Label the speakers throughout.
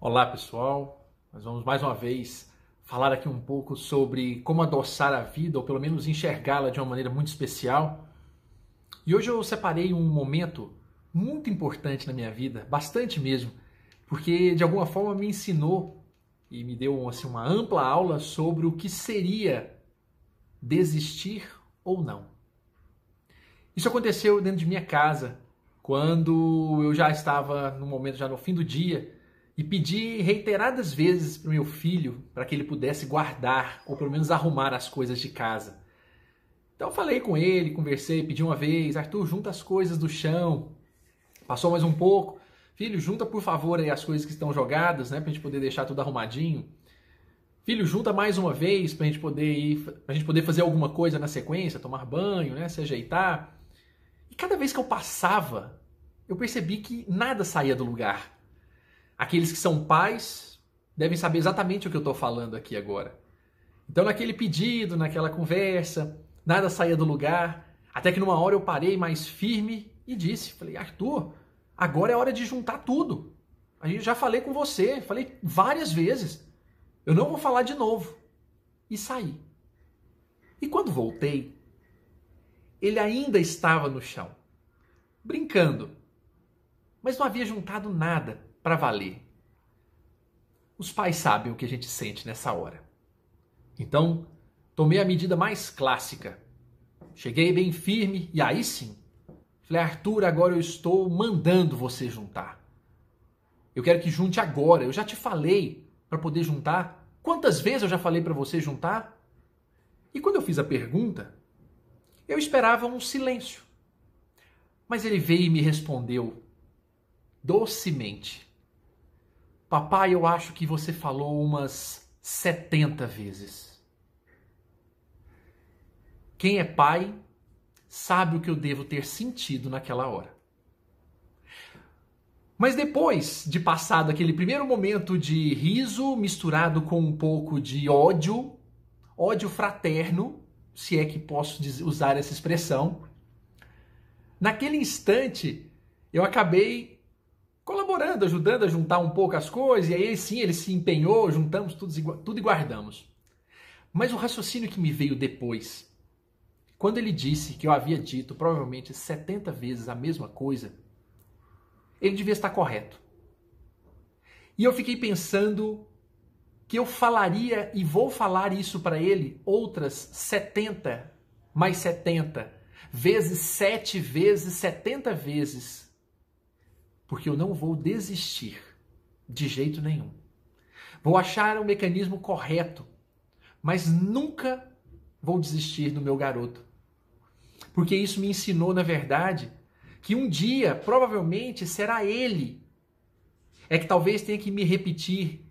Speaker 1: Olá pessoal, nós vamos mais uma vez falar aqui um pouco sobre como adoçar a vida ou pelo menos enxergá-la de uma maneira muito especial. E hoje eu separei um momento muito importante na minha vida, bastante mesmo, porque de alguma forma me ensinou e me deu assim, uma ampla aula sobre o que seria desistir ou não. Isso aconteceu dentro de minha casa, quando eu já estava no momento, já no fim do dia, e pedi reiteradas vezes para meu filho para que ele pudesse guardar ou pelo menos arrumar as coisas de casa. Então falei com ele, conversei, pedi uma vez, Arthur, junta as coisas do chão. Passou mais um pouco, filho, junta por favor aí as coisas que estão jogadas, né, a gente poder deixar tudo arrumadinho. Filho, junta mais uma vez para a gente poder ir, pra gente poder fazer alguma coisa na sequência, tomar banho, né, se ajeitar. E cada vez que eu passava, eu percebi que nada saía do lugar. Aqueles que são pais devem saber exatamente o que eu estou falando aqui agora. Então, naquele pedido, naquela conversa, nada saía do lugar, até que numa hora eu parei mais firme e disse: falei, Arthur, agora é hora de juntar tudo. Aí já falei com você, falei várias vezes. Eu não vou falar de novo. E saí. E quando voltei, ele ainda estava no chão, brincando, mas não havia juntado nada para valer. Os pais sabem o que a gente sente nessa hora. Então, tomei a medida mais clássica. Cheguei bem firme e aí sim. Falei, Arthur, agora eu estou mandando você juntar. Eu quero que junte agora. Eu já te falei para poder juntar. Quantas vezes eu já falei para você juntar? E quando eu fiz a pergunta, eu esperava um silêncio. Mas ele veio e me respondeu docemente. Papai, eu acho que você falou umas 70 vezes. Quem é pai sabe o que eu devo ter sentido naquela hora. Mas depois de passado aquele primeiro momento de riso misturado com um pouco de ódio, ódio fraterno, se é que posso usar essa expressão, naquele instante eu acabei colaborando, ajudando a juntar um pouco as coisas, e aí sim ele se empenhou, juntamos tudo, tudo e guardamos. Mas o raciocínio que me veio depois, quando ele disse que eu havia dito provavelmente 70 vezes a mesma coisa, ele devia estar correto. E eu fiquei pensando que eu falaria e vou falar isso para ele outras 70 mais 70 vezes 7 vezes 70 vezes porque eu não vou desistir de jeito nenhum. Vou achar o mecanismo correto, mas nunca vou desistir do meu garoto. Porque isso me ensinou, na verdade, que um dia, provavelmente, será ele. É que talvez tenha que me repetir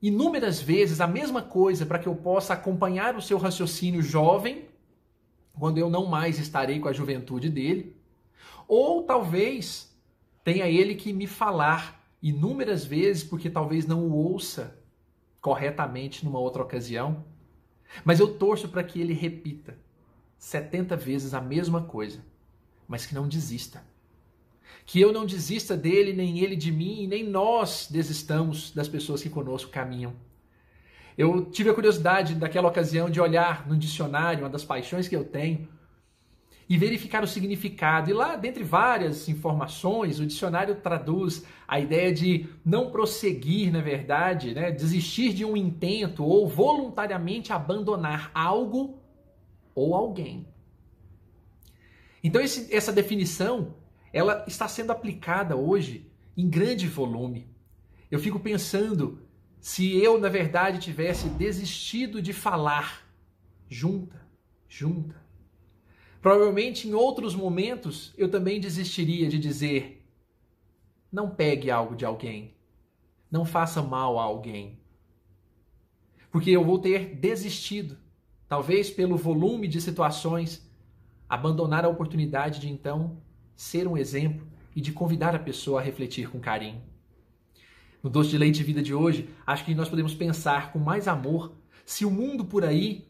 Speaker 1: inúmeras vezes a mesma coisa para que eu possa acompanhar o seu raciocínio jovem, quando eu não mais estarei com a juventude dele. Ou talvez tenha ele que me falar inúmeras vezes, porque talvez não o ouça corretamente numa outra ocasião. Mas eu torço para que ele repita 70 vezes a mesma coisa, mas que não desista. Que eu não desista dele, nem ele de mim, nem nós desistamos das pessoas que conosco caminham. Eu tive a curiosidade daquela ocasião de olhar no dicionário, uma das paixões que eu tenho, e verificar o significado. E lá, dentre várias informações, o dicionário traduz a ideia de não prosseguir, na verdade, né? desistir de um intento ou voluntariamente abandonar algo ou alguém. Então, esse, essa definição ela está sendo aplicada hoje em grande volume. Eu fico pensando se eu, na verdade, tivesse desistido de falar junta, junta, Provavelmente em outros momentos eu também desistiria de dizer: não pegue algo de alguém, não faça mal a alguém. Porque eu vou ter desistido, talvez pelo volume de situações, abandonar a oportunidade de então ser um exemplo e de convidar a pessoa a refletir com carinho. No doce de leite de vida de hoje, acho que nós podemos pensar com mais amor se o mundo por aí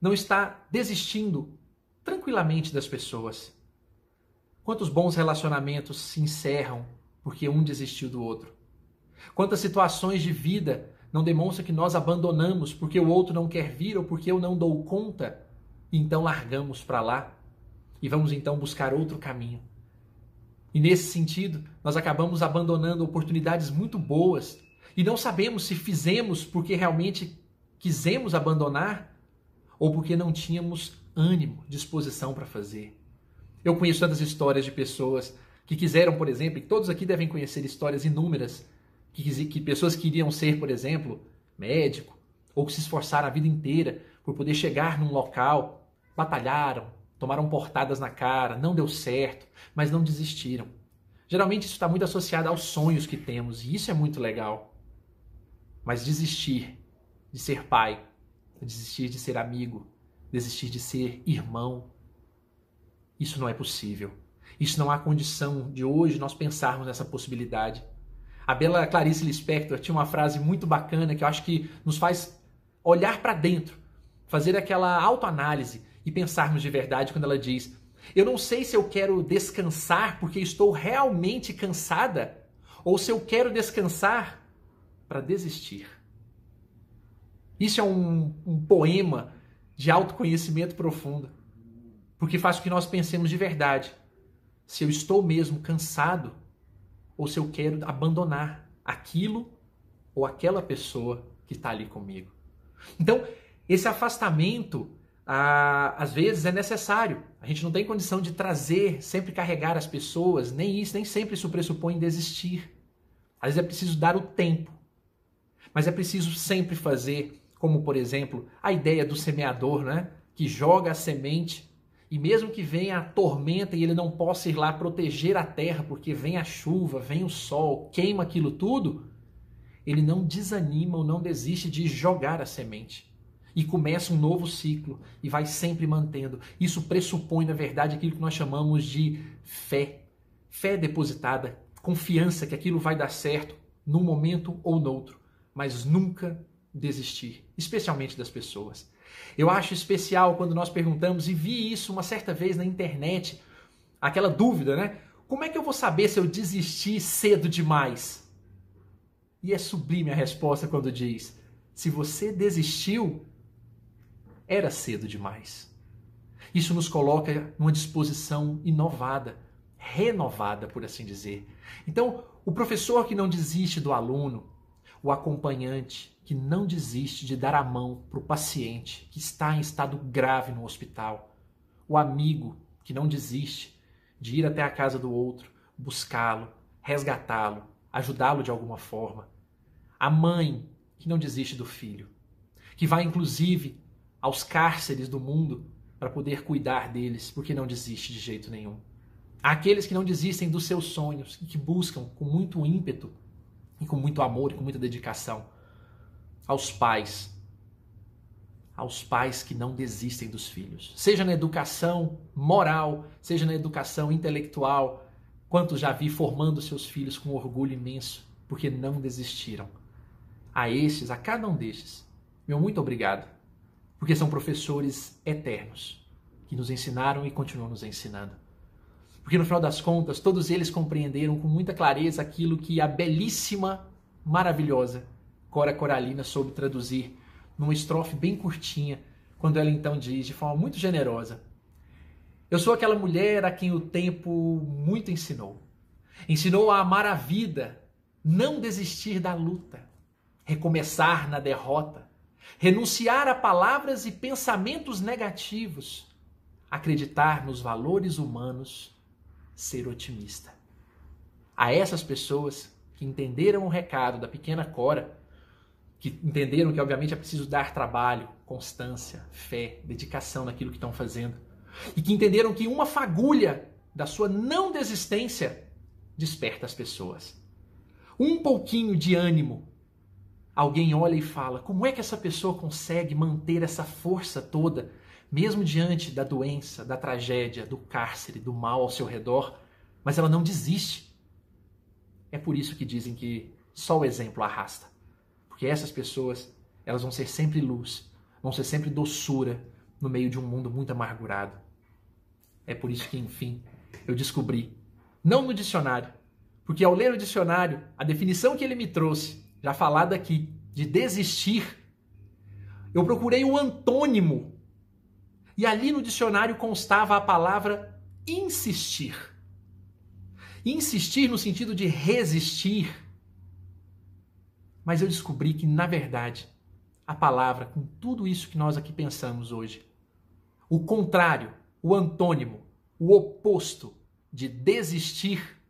Speaker 1: não está desistindo tranquilamente das pessoas. Quantos bons relacionamentos se encerram porque um desistiu do outro? Quantas situações de vida não demonstram que nós abandonamos porque o outro não quer vir ou porque eu não dou conta, e então largamos para lá e vamos então buscar outro caminho. E nesse sentido, nós acabamos abandonando oportunidades muito boas e não sabemos se fizemos porque realmente quisemos abandonar ou porque não tínhamos ânimo, disposição para fazer. Eu conheço tantas histórias de pessoas que quiseram, por exemplo, e todos aqui devem conhecer histórias inúmeras, que, que pessoas queriam ser, por exemplo, médico, ou que se esforçaram a vida inteira por poder chegar num local, batalharam, tomaram portadas na cara, não deu certo, mas não desistiram. Geralmente isso está muito associado aos sonhos que temos, e isso é muito legal. Mas desistir de ser pai, desistir de ser amigo, desistir de ser irmão, isso não é possível. Isso não há condição de hoje nós pensarmos nessa possibilidade. A bela Clarice Lispector tinha uma frase muito bacana que eu acho que nos faz olhar para dentro, fazer aquela autoanálise e pensarmos de verdade quando ela diz: Eu não sei se eu quero descansar porque estou realmente cansada ou se eu quero descansar para desistir. Isso é um, um poema de autoconhecimento profundo, porque faz com que nós pensemos de verdade se eu estou mesmo cansado ou se eu quero abandonar aquilo ou aquela pessoa que está ali comigo. Então, esse afastamento às vezes é necessário. A gente não tem condição de trazer, sempre carregar as pessoas, nem isso, nem sempre isso pressupõe desistir. Às vezes é preciso dar o tempo. Mas é preciso sempre fazer, como por exemplo, a ideia do semeador, né? que joga a semente e mesmo que venha a tormenta e ele não possa ir lá proteger a terra, porque vem a chuva, vem o sol, queima aquilo tudo, ele não desanima ou não desiste de jogar a semente e começa um novo ciclo e vai sempre mantendo. Isso pressupõe, na verdade, aquilo que nós chamamos de fé. Fé depositada, confiança que aquilo vai dar certo num momento ou noutro, mas nunca desistir, especialmente das pessoas. Eu acho especial quando nós perguntamos, e vi isso uma certa vez na internet, aquela dúvida, né? Como é que eu vou saber se eu desisti cedo demais? E é sublime a resposta quando diz: se você desistiu, era cedo demais. Isso nos coloca numa disposição inovada, renovada, por assim dizer. Então, o professor que não desiste do aluno, o acompanhante que não desiste de dar a mão para o paciente que está em estado grave no hospital, o amigo que não desiste de ir até a casa do outro, buscá-lo, resgatá-lo, ajudá-lo de alguma forma, a mãe que não desiste do filho, que vai inclusive aos cárceres do mundo para poder cuidar deles, porque não desiste de jeito nenhum. Aqueles que não desistem dos seus sonhos e que buscam com muito ímpeto e com muito amor e com muita dedicação. Aos pais, aos pais que não desistem dos filhos, seja na educação moral, seja na educação intelectual. Quantos já vi formando seus filhos com orgulho imenso, porque não desistiram. A estes, a cada um destes, meu muito obrigado porque são professores eternos que nos ensinaram e continuam nos ensinando. Porque no final das contas, todos eles compreenderam com muita clareza aquilo que a belíssima, maravilhosa Cora Coralina soube traduzir numa estrofe bem curtinha, quando ela então diz de forma muito generosa: Eu sou aquela mulher a quem o tempo muito ensinou. Ensinou a amar a vida, não desistir da luta, recomeçar na derrota, renunciar a palavras e pensamentos negativos, acreditar nos valores humanos, ser otimista. A essas pessoas que entenderam o recado da pequena Cora, que entenderam que obviamente é preciso dar trabalho, constância, fé, dedicação naquilo que estão fazendo, e que entenderam que uma fagulha da sua não desistência desperta as pessoas. Um pouquinho de ânimo alguém olha e fala: como é que essa pessoa consegue manter essa força toda, mesmo diante da doença, da tragédia, do cárcere, do mal ao seu redor, mas ela não desiste? É por isso que dizem que só o exemplo arrasta. Porque essas pessoas, elas vão ser sempre luz, vão ser sempre doçura no meio de um mundo muito amargurado. É por isso que, enfim, eu descobri, não no dicionário, Porque ao ler o dicionário, a definição que ele me trouxe, já falada aqui, de desistir, eu procurei o antônimo. E ali no dicionário constava a palavra insistir. Insistir no sentido de resistir. Mas eu descobri que, na verdade, a palavra, com tudo isso que nós aqui pensamos hoje, o contrário, o antônimo, o oposto de desistir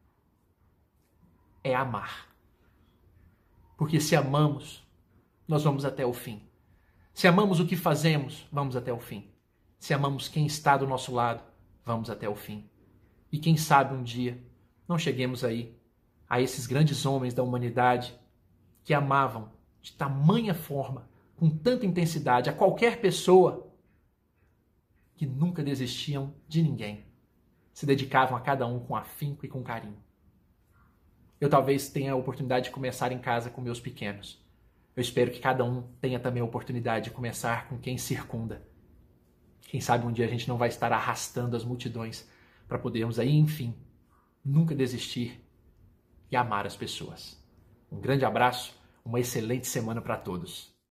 Speaker 1: é amar. Porque se amamos, nós vamos até o fim. Se amamos o que fazemos, vamos até o fim. Se amamos quem está do nosso lado, vamos até o fim. E quem sabe um dia não cheguemos aí a esses grandes homens da humanidade que amavam de tamanha forma, com tanta intensidade, a qualquer pessoa, que nunca desistiam de ninguém. Se dedicavam a cada um com afinco e com carinho. Eu talvez tenha a oportunidade de começar em casa com meus pequenos. Eu espero que cada um tenha também a oportunidade de começar com quem circunda. Quem sabe um dia a gente não vai estar arrastando as multidões para podermos aí, enfim, nunca desistir e amar as pessoas. Um grande abraço, uma excelente semana para todos.